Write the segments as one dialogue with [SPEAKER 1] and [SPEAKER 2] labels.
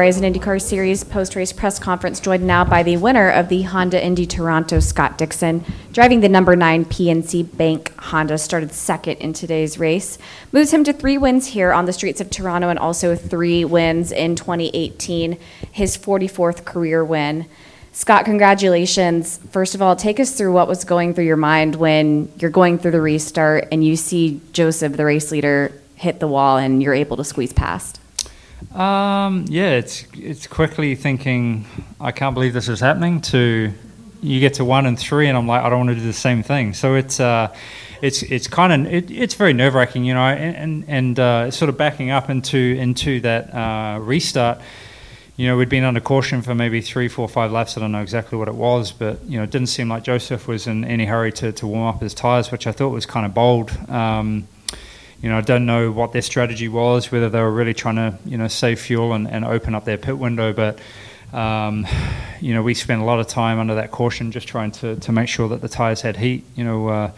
[SPEAKER 1] Verizon IndyCar Series post-race press conference joined now by the winner of the Honda Indy Toronto, Scott Dixon. Driving the number nine PNC Bank Honda started second in today's race. Moves him to three wins here on the streets of Toronto and also three wins in 2018, his 44th career win. Scott, congratulations. First of all, take us through what was going through your mind when you're going through the restart and you see Joseph, the race leader, hit the wall and you're able to squeeze past.
[SPEAKER 2] Um, yeah, it's it's quickly thinking, I can't believe this is happening. To you get to one and three, and I'm like, I don't want to do the same thing. So it's uh, it's it's kind of it, it's very nerve wracking, you know, and and, and uh, sort of backing up into into that uh, restart. You know, we'd been under caution for maybe three, four, five laps. I don't know exactly what it was, but you know, it didn't seem like Joseph was in any hurry to, to warm up his tires, which I thought was kind of bold. Um, you know, I don't know what their strategy was, whether they were really trying to, you know, save fuel and, and open up their pit window. But, um, you know, we spent a lot of time under that caution just trying to, to make sure that the tires had heat. You know, uh,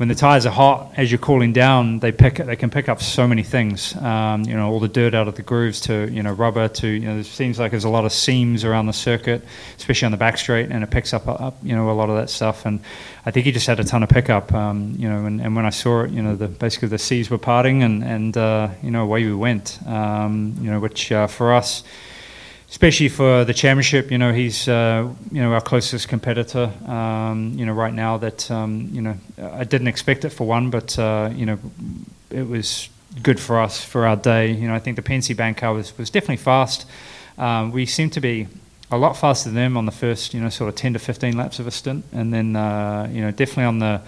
[SPEAKER 2] when the tires are hot, as you're cooling down, they pick they can pick up so many things. Um, you know, all the dirt out of the grooves to you know rubber to you know. It seems like there's a lot of seams around the circuit, especially on the back straight, and it picks up up you know a lot of that stuff. And I think he just had a ton of pickup. Um, you know, and, and when I saw it, you know, the basically the seas were parting, and and uh, you know away we went. Um, you know, which uh, for us especially for the championship. You know, he's uh, you know our closest competitor. Um, you know, right now that um, you know I didn't expect it for one, but uh, you know it was good for us for our day. You know, I think the PNC Bank car was was definitely fast. Um, we seemed to be a lot faster than them on the first you know sort of 10 to 15 laps of a stint, and then uh, you know definitely on the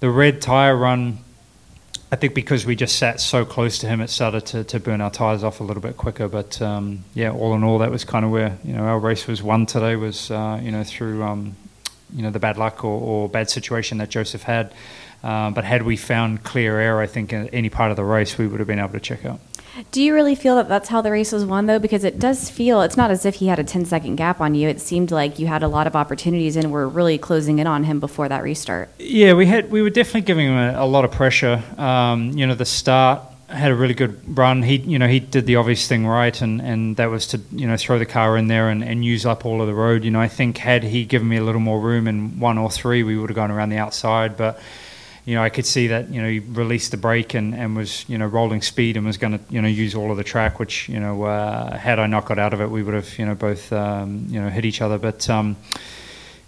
[SPEAKER 2] the red tire run I think because we just sat so close to him, it started to, to burn our tyres off a little bit quicker. But um, yeah, all in all, that was kind of where you know our race was won today. Was uh, you know through um, you know the bad luck or, or, bad situation that Joseph had. Uh, but had we found clear air, I think in any part of the race we would have been able to check out.
[SPEAKER 1] Do you really feel that that's how the race was won, though? Because it does feel, it's not as if he had a 10 second gap on you. It seemed like you had a lot of opportunities and were really closing in on him before that restart.
[SPEAKER 2] Yeah, we had, we were definitely giving him a, a lot of pressure. Um, you know, the start had a really good run. He, you know, he did the obvious thing right, and, and that was to, you know, throw the car in there and, and use up all of the road. You know, I think had he given me a little more room in one or three, we would have gone around the outside, but you know, I could see that, you know, he released the brake and, and was, you know, rolling speed and was going to, you know, use all of the track, which, you know, uh, had I not got out of it, we would have, you know, both, um, you know, hit each other. But, um,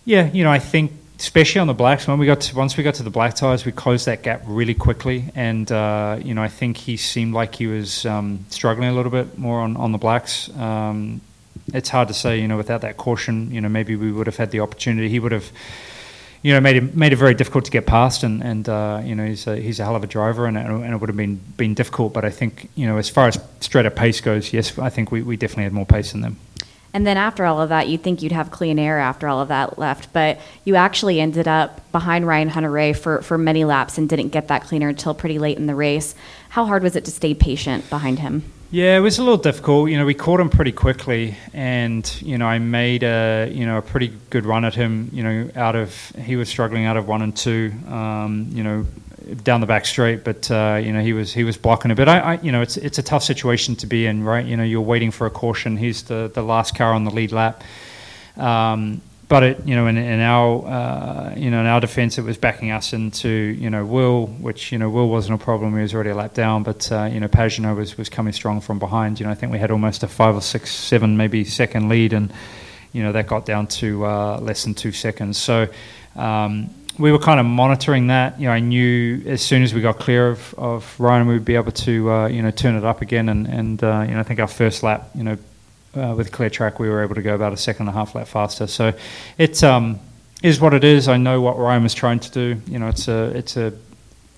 [SPEAKER 2] yeah, you know, I think, especially on the blacks, when we got to, once we got to the black tires, we closed that gap really quickly. And, uh, you know, I think he seemed like he was um, struggling a little bit more on, on the blacks. Um, it's hard to say, you know, without that caution, you know, maybe we would have had the opportunity. He would have, you know, made it made it very difficult to get past, and and uh, you know he's a, he's a hell of a driver, and, and it would have been been difficult. But I think you know as far as straight up pace goes, yes, I think we, we definitely had more pace than them.
[SPEAKER 1] And then after all of that, you'd think you'd have clean air after all of that left, but you actually ended up behind Ryan Hunter-Reay for, for many laps and didn't get that cleaner until pretty late in the race. How hard was it to stay patient behind him?
[SPEAKER 2] Yeah, it was a little difficult. You know, we caught him pretty quickly, and you know, I made a you know a pretty good run at him. You know, out of he was struggling out of one and two. Um, you know, down the back straight, but uh, you know he was he was blocking it. But I, I, you know it's it's a tough situation to be in, right? You know, you're waiting for a caution. He's the the last car on the lead lap. Um, but it, you know, in, in our, uh, you know, in our defence, it was backing us into, you know, Will, which you know, Will wasn't a problem. He was already a lap down, but uh, you know, Pagenaud was was coming strong from behind. You know, I think we had almost a five or six, seven, maybe second lead, and you know, that got down to uh, less than two seconds. So. Um, we were kind of monitoring that. You know, I knew as soon as we got clear of, of Ryan, we would be able to, uh, you know, turn it up again. And, and uh, you know, I think our first lap, you know, uh, with clear track, we were able to go about a second and a half lap faster. So it um, is what it is. I know what Ryan was trying to do. You know, it's a it's a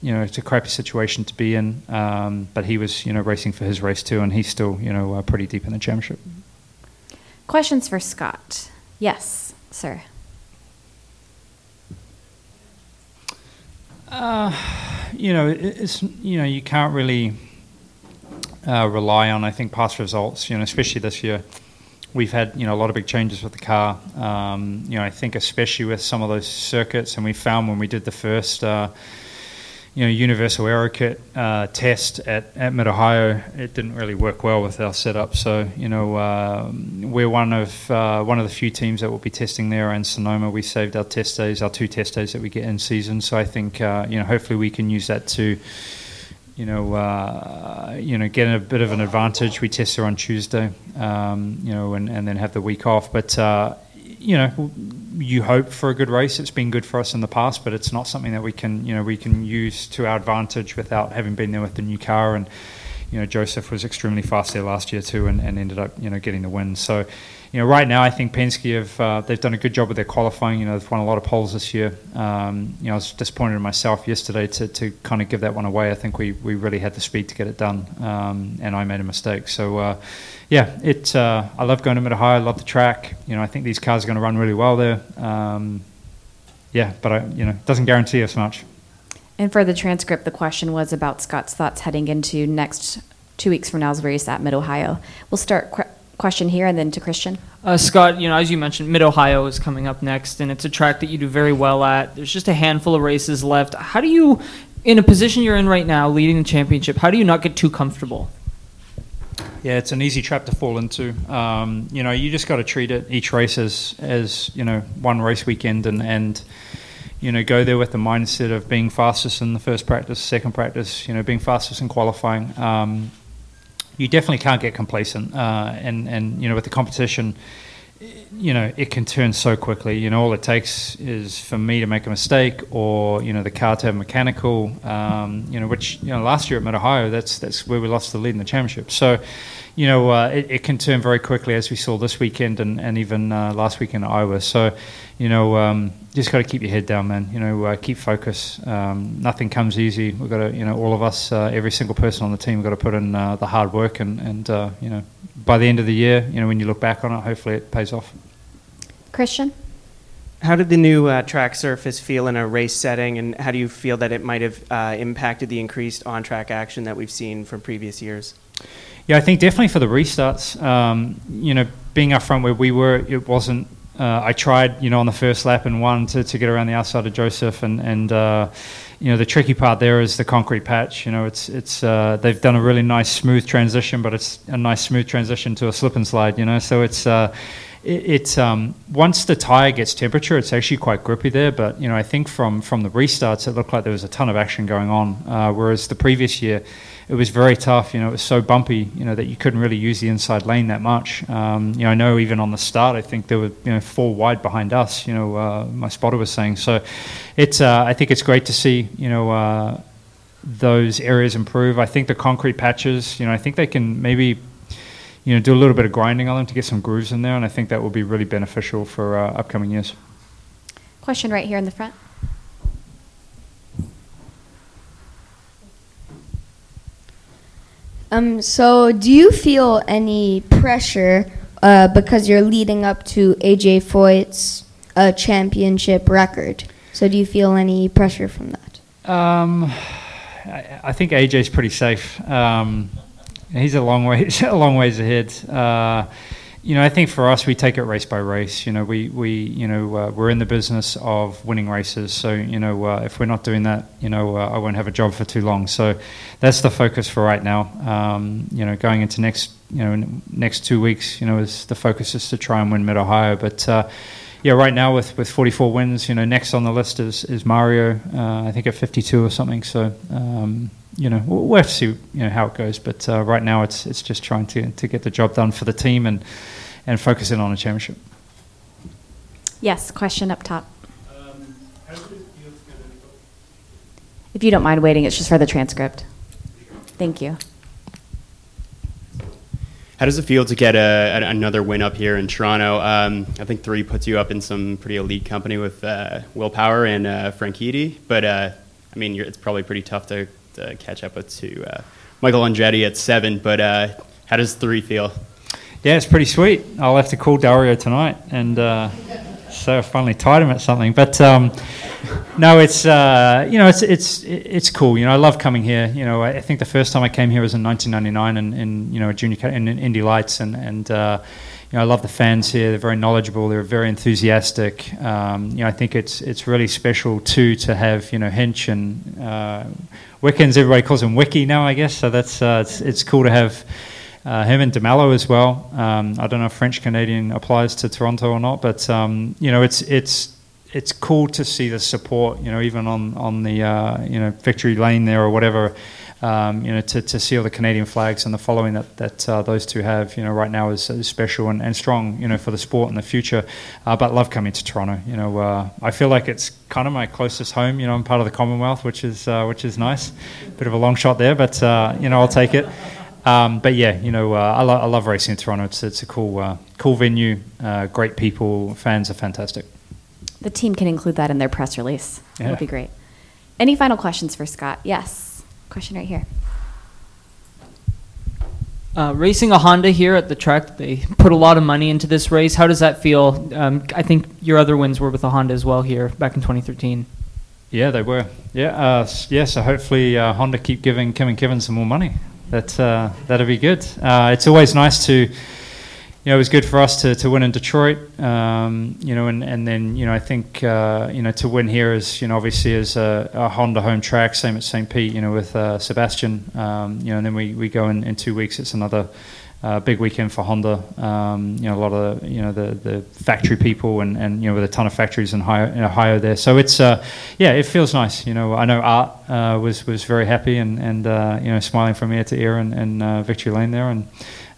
[SPEAKER 2] you know it's a crappy situation to be in. Um, but he was you know racing for his race too, and he's still you know uh, pretty deep in the championship.
[SPEAKER 1] Questions for Scott? Yes, sir.
[SPEAKER 2] Uh, you know, it's you know you can't really uh, rely on, I think, past results. You know, especially this year, we've had you know a lot of big changes with the car. Um, you know, I think especially with some of those circuits, and we found when we did the first. Uh, you know, universal aero kit uh, test at, at Mid Ohio, it didn't really work well with our setup. So, you know, uh, we're one of uh, one of the few teams that will be testing there. And Sonoma, we saved our test days, our two test days that we get in season. So I think, uh, you know, hopefully we can use that to, you know, uh, you know, get a bit of an advantage. We test there on Tuesday, um, you know, and, and then have the week off. But uh, you know, you hope for a good race. It's been good for us in the past, but it's not something that we can, you know, we can use to our advantage without having been there with the new car. And you know, Joseph was extremely fast there last year too, and, and ended up, you know, getting the win. So, you know, right now I think Penske have uh, they've done a good job with their qualifying. You know, they've won a lot of poles this year. Um, you know, I was disappointed in myself yesterday to, to kind of give that one away. I think we, we really had the speed to get it done, um, and I made a mistake. So. Uh, yeah, it. Uh, I love going to Mid Ohio. I love the track. You know, I think these cars are going to run really well there. Um, yeah, but I, you know, it doesn't guarantee us much.
[SPEAKER 1] And for the transcript, the question was about Scott's thoughts heading into next two weeks from now's race at Mid Ohio. We'll start question here and then to Christian.
[SPEAKER 3] Uh, Scott, you know, as you mentioned, Mid Ohio is coming up next, and it's a track that you do very well at. There's just a handful of races left. How do you, in a position you're in right now, leading the championship, how do you not get too comfortable?
[SPEAKER 2] Yeah, it's an easy trap to fall into. Um, you know, you just got to treat it each race as, as you know one race weekend, and and you know go there with the mindset of being fastest in the first practice, second practice. You know, being fastest in qualifying. Um, you definitely can't get complacent, uh, and and you know with the competition you know, it can turn so quickly. You know, all it takes is for me to make a mistake, or you know, the car to have mechanical. Um, you know, which you know, last year at Mid Ohio, that's that's where we lost the lead in the championship. So, you know, uh, it, it, can turn very quickly, as we saw this weekend and, and even uh, last weekend at Iowa. So, you know, um, just got to keep your head down, man. You know, uh, keep focus. Um, nothing comes easy. We've got to, you know, all of us, uh, every single person on the team, we've got to put in uh, the hard work, and and uh, you know, by the end of the year, you know, when you look back on it, hopefully it pays off.
[SPEAKER 1] Christian?
[SPEAKER 4] How did the new uh, track surface feel in a race setting, and how do you feel that it might have uh, impacted the increased on track action that we've seen from previous years?
[SPEAKER 2] Yeah, I think definitely for the restarts, um, you know, being up front where we were, it wasn't. Uh, I tried, you know, on the first lap and one to, to get around the outside of Joseph, and and uh, you know the tricky part there is the concrete patch. You know, it's it's uh, they've done a really nice smooth transition, but it's a nice smooth transition to a slip and slide. You know, so it's uh, it's um, once the tire gets temperature, it's actually quite grippy there. But you know, I think from from the restarts, it looked like there was a ton of action going on. Uh, whereas the previous year, it was very tough. You know, it was so bumpy. You know that you couldn't really use the inside lane that much. Um, you know, I know even on the start, I think there were you know four wide behind us. You know, uh, my spotter was saying. So, it's uh, I think it's great to see. You know. Uh, those areas improve. I think the concrete patches, you know, I think they can maybe you know, do a little bit of grinding on them to get some grooves in there, and I think that will be really beneficial for uh, upcoming years.
[SPEAKER 1] Question right here in the front.
[SPEAKER 5] Um, so, do you feel any pressure uh, because you're leading up to AJ Foyt's uh, championship record? So, do you feel any pressure from that?
[SPEAKER 2] Um, I, I think AJ's pretty safe. Um, he's a long way, a long ways ahead. Uh, you know, I think for us, we take it race by race. You know, we, we you know, uh, we're in the business of winning races. So, you know, uh, if we're not doing that, you know, uh, I won't have a job for too long. So, that's the focus for right now. Um, you know, going into next, you know, next two weeks, you know, is the focus is to try and win Mid Ohio. But uh, yeah, right now with, with 44 wins, you know, next on the list is is Mario. Uh, I think at 52 or something. So. Um, you know, we'll have to see you know how it goes. But uh, right now, it's it's just trying to, to get the job done for the team and and focus in on a championship.
[SPEAKER 1] Yes, question up top. Um, if you don't mind waiting, it's just for the transcript. Thank you.
[SPEAKER 6] How does it feel to get a, another win up here in Toronto? Um, I think three puts you up in some pretty elite company with uh, Will Power and uh, Franchitti, but uh, I mean, it's probably pretty tough to to catch up with to uh, Michael Andretti at seven. But uh, how does three feel?
[SPEAKER 2] Yeah, it's pretty sweet. I'll have to call Dario tonight and uh, so I finally tied him at something. But um, no, it's uh, you know it's it's it's cool. You know, I love coming here. You know, I, think the first time I came here was in 1999, and in, you know, a junior in, in Indy Lights, and and uh, you know, I love the fans here. They're very knowledgeable. They're very enthusiastic. Um, you know, I think it's it's really special too to have you know Hinch and uh, Wickens. Everybody calls him Wiki now, I guess. So that's uh, it's it's cool to have. Uh, him and DeMelo as well. Um, I don't know if French Canadian applies to Toronto or not, but um, you know it's it's it's cool to see the support. You know, even on on the uh, you know victory lane there or whatever. Um, you know, to, to see all the Canadian flags and the following that, that uh, those two have, you know, right now is, is special and, and strong, you know, for the sport in the future. Uh, but love coming to Toronto. You know, uh, I feel like it's kind of my closest home. You know, I'm part of the Commonwealth, which is uh, which is nice. Bit of a long shot there, but uh, you know, I'll take it. Um, but yeah, you know, uh, I, lo- I love racing in Toronto. It's it's a cool uh, cool venue, uh, great people, fans are fantastic.
[SPEAKER 1] The team can include that in their press release. That
[SPEAKER 2] Yeah.
[SPEAKER 1] would be great. Any final questions for Scott? Yes. Question right here.
[SPEAKER 3] Uh, racing a Honda here at the track, they put a lot of money into this race. How does that feel? Um, I think your other wins were with a Honda as well here back in 2013.
[SPEAKER 2] Yeah, they were. Yeah, uh, yeah. So hopefully uh, Honda keep giving Kim and Kevin some more money. That uh, that'll be good. Uh, it's always nice to, you know, it was good for us to, to win in Detroit. Um, you know, and, and then you know I think uh, you know to win here is you know obviously as a, a Honda home track, same at St. Pete. You know with uh, Sebastian. Um, you know, and then we, we go in in two weeks. It's another. Uh, big weekend for Honda. Um, you know, a lot of you know the, the factory people and, and you know with a ton of factories in Ohio, in Ohio there. So it's uh, yeah, it feels nice. You know, I know Art uh, was was very happy and and uh, you know smiling from ear to ear in, in uh, Victory Lane there, and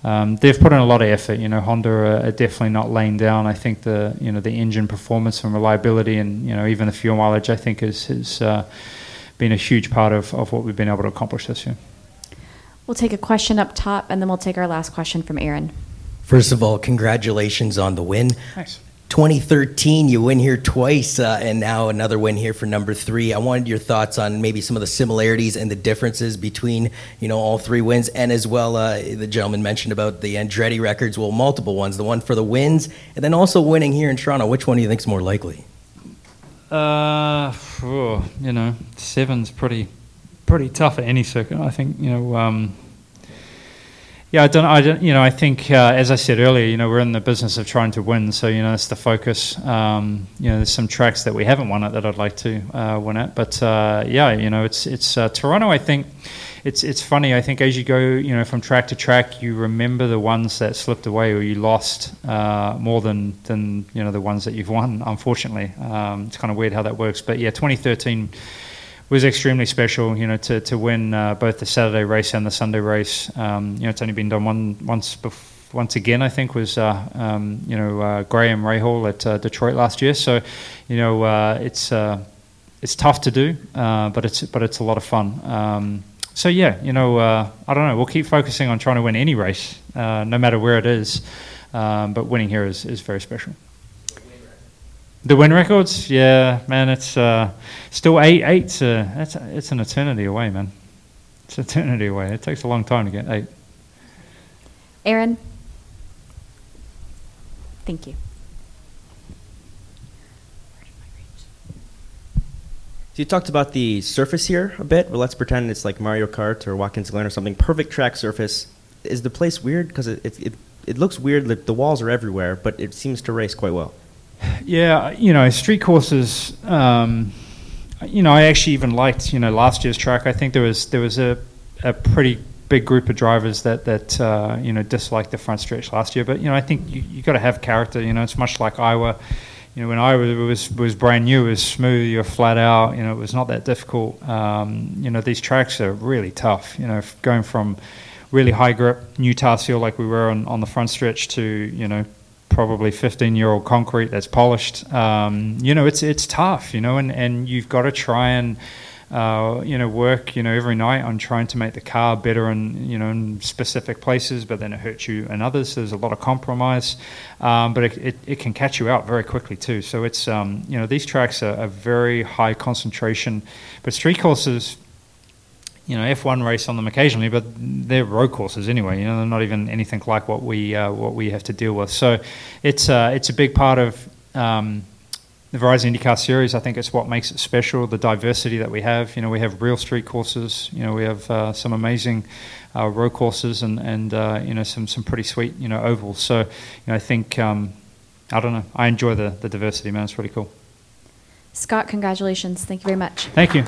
[SPEAKER 2] um, they've put in a lot of effort. You know, Honda are, are definitely not laying down. I think the you know the engine performance and reliability and you know even the fuel mileage I think is has uh, been a huge part of, of what we've been able to accomplish this year.
[SPEAKER 1] We'll take a question up top, and then we'll take our last question from Aaron.
[SPEAKER 7] First of all, congratulations on the win.
[SPEAKER 2] Thanks.
[SPEAKER 7] 2013, you win here twice, uh, and now another win here for number three. I wanted your thoughts on maybe some of the similarities and the differences between, you know, all three wins, and as well, uh, the gentleman mentioned about the Andretti records. Well, multiple ones. The one for the wins, and then also winning here in Toronto. Which one do you think is more likely?
[SPEAKER 2] Uh, oh, you know, seven's pretty, pretty tough at any circuit. I think you know. Um, yeah, I don't. I don't. You know, I think uh, as I said earlier, you know, we're in the business of trying to win. So you know, that's the focus. Um, you know, there's some tracks that we haven't won at that I'd like to uh, win at. But uh, yeah, you know, it's it's uh, Toronto. I think it's it's funny. I think as you go, you know, from track to track, you remember the ones that slipped away or you lost uh, more than than you know the ones that you've won. Unfortunately, um, it's kind of weird how that works. But yeah, 2013 was extremely special. You know, to to win uh, both the Saturday race and the Sunday race. Um, you know, it's only been done one once once again. I think was uh, um, you know uh, Graham Rahal at uh, Detroit last year. So, you know, uh, it's uh, it's tough to do, uh, but it's but it's a lot of fun. Um, so yeah, you know, I don't know. We'll keep focusing on trying to win any race, no matter where it is. Um, but winning here is, is very special. The win records, yeah, man, it's uh, still eight eight. uh, that's it's an eternity away, man. It's eternity away. It takes a long time to get eight.
[SPEAKER 1] Aaron? Thank you.
[SPEAKER 8] So you talked about the surface here a bit. Well, let's pretend it's like Mario Kart or Watkins Glen or something. Perfect track surface. Is the place weird? Because it, it, it, it looks weird. Like the walls are everywhere, but it seems to race quite well.
[SPEAKER 2] Yeah, you know, street courses. Um, you know, I actually even liked you know last year's track. I think there was there was a, a pretty big group of drivers that that uh, you know disliked the front stretch last year. But you know, I think you you got to have character. You know, it's much like Iowa. You know, when Iowa was was brand new, it was smooth. You're flat out. You know, it was not that difficult. Um, you know, these tracks are really tough. You know, going from really high grip new tar seal like we were on, on the front stretch to you know probably 15 year old concrete that's polished. Um, you know, it's it's tough. You know, and, and you've got to try and uh, you know work you know every night on trying to make the car better in you know in specific places, but then it hurts you and others. There's a lot of compromise, um, but it, it, it can catch you out very quickly too. So it's um, you know these tracks are, are very high concentration, but street courses you know F1 race on them occasionally, but they're road courses anyway. You know, they're not even anything like what we uh, what we have to deal with. So it's uh, it's a big part of um, the Verizon IndyCar Series, I think it's what makes it special. The diversity that we have. You know, we have real street courses. You know, we have uh, some amazing uh, road courses and and uh, you know some some pretty sweet you know ovals. So you know, I think um, I don't know. I enjoy the the diversity, man. It's really cool.
[SPEAKER 1] Scott, congratulations. Thank you very much.
[SPEAKER 2] Thank you.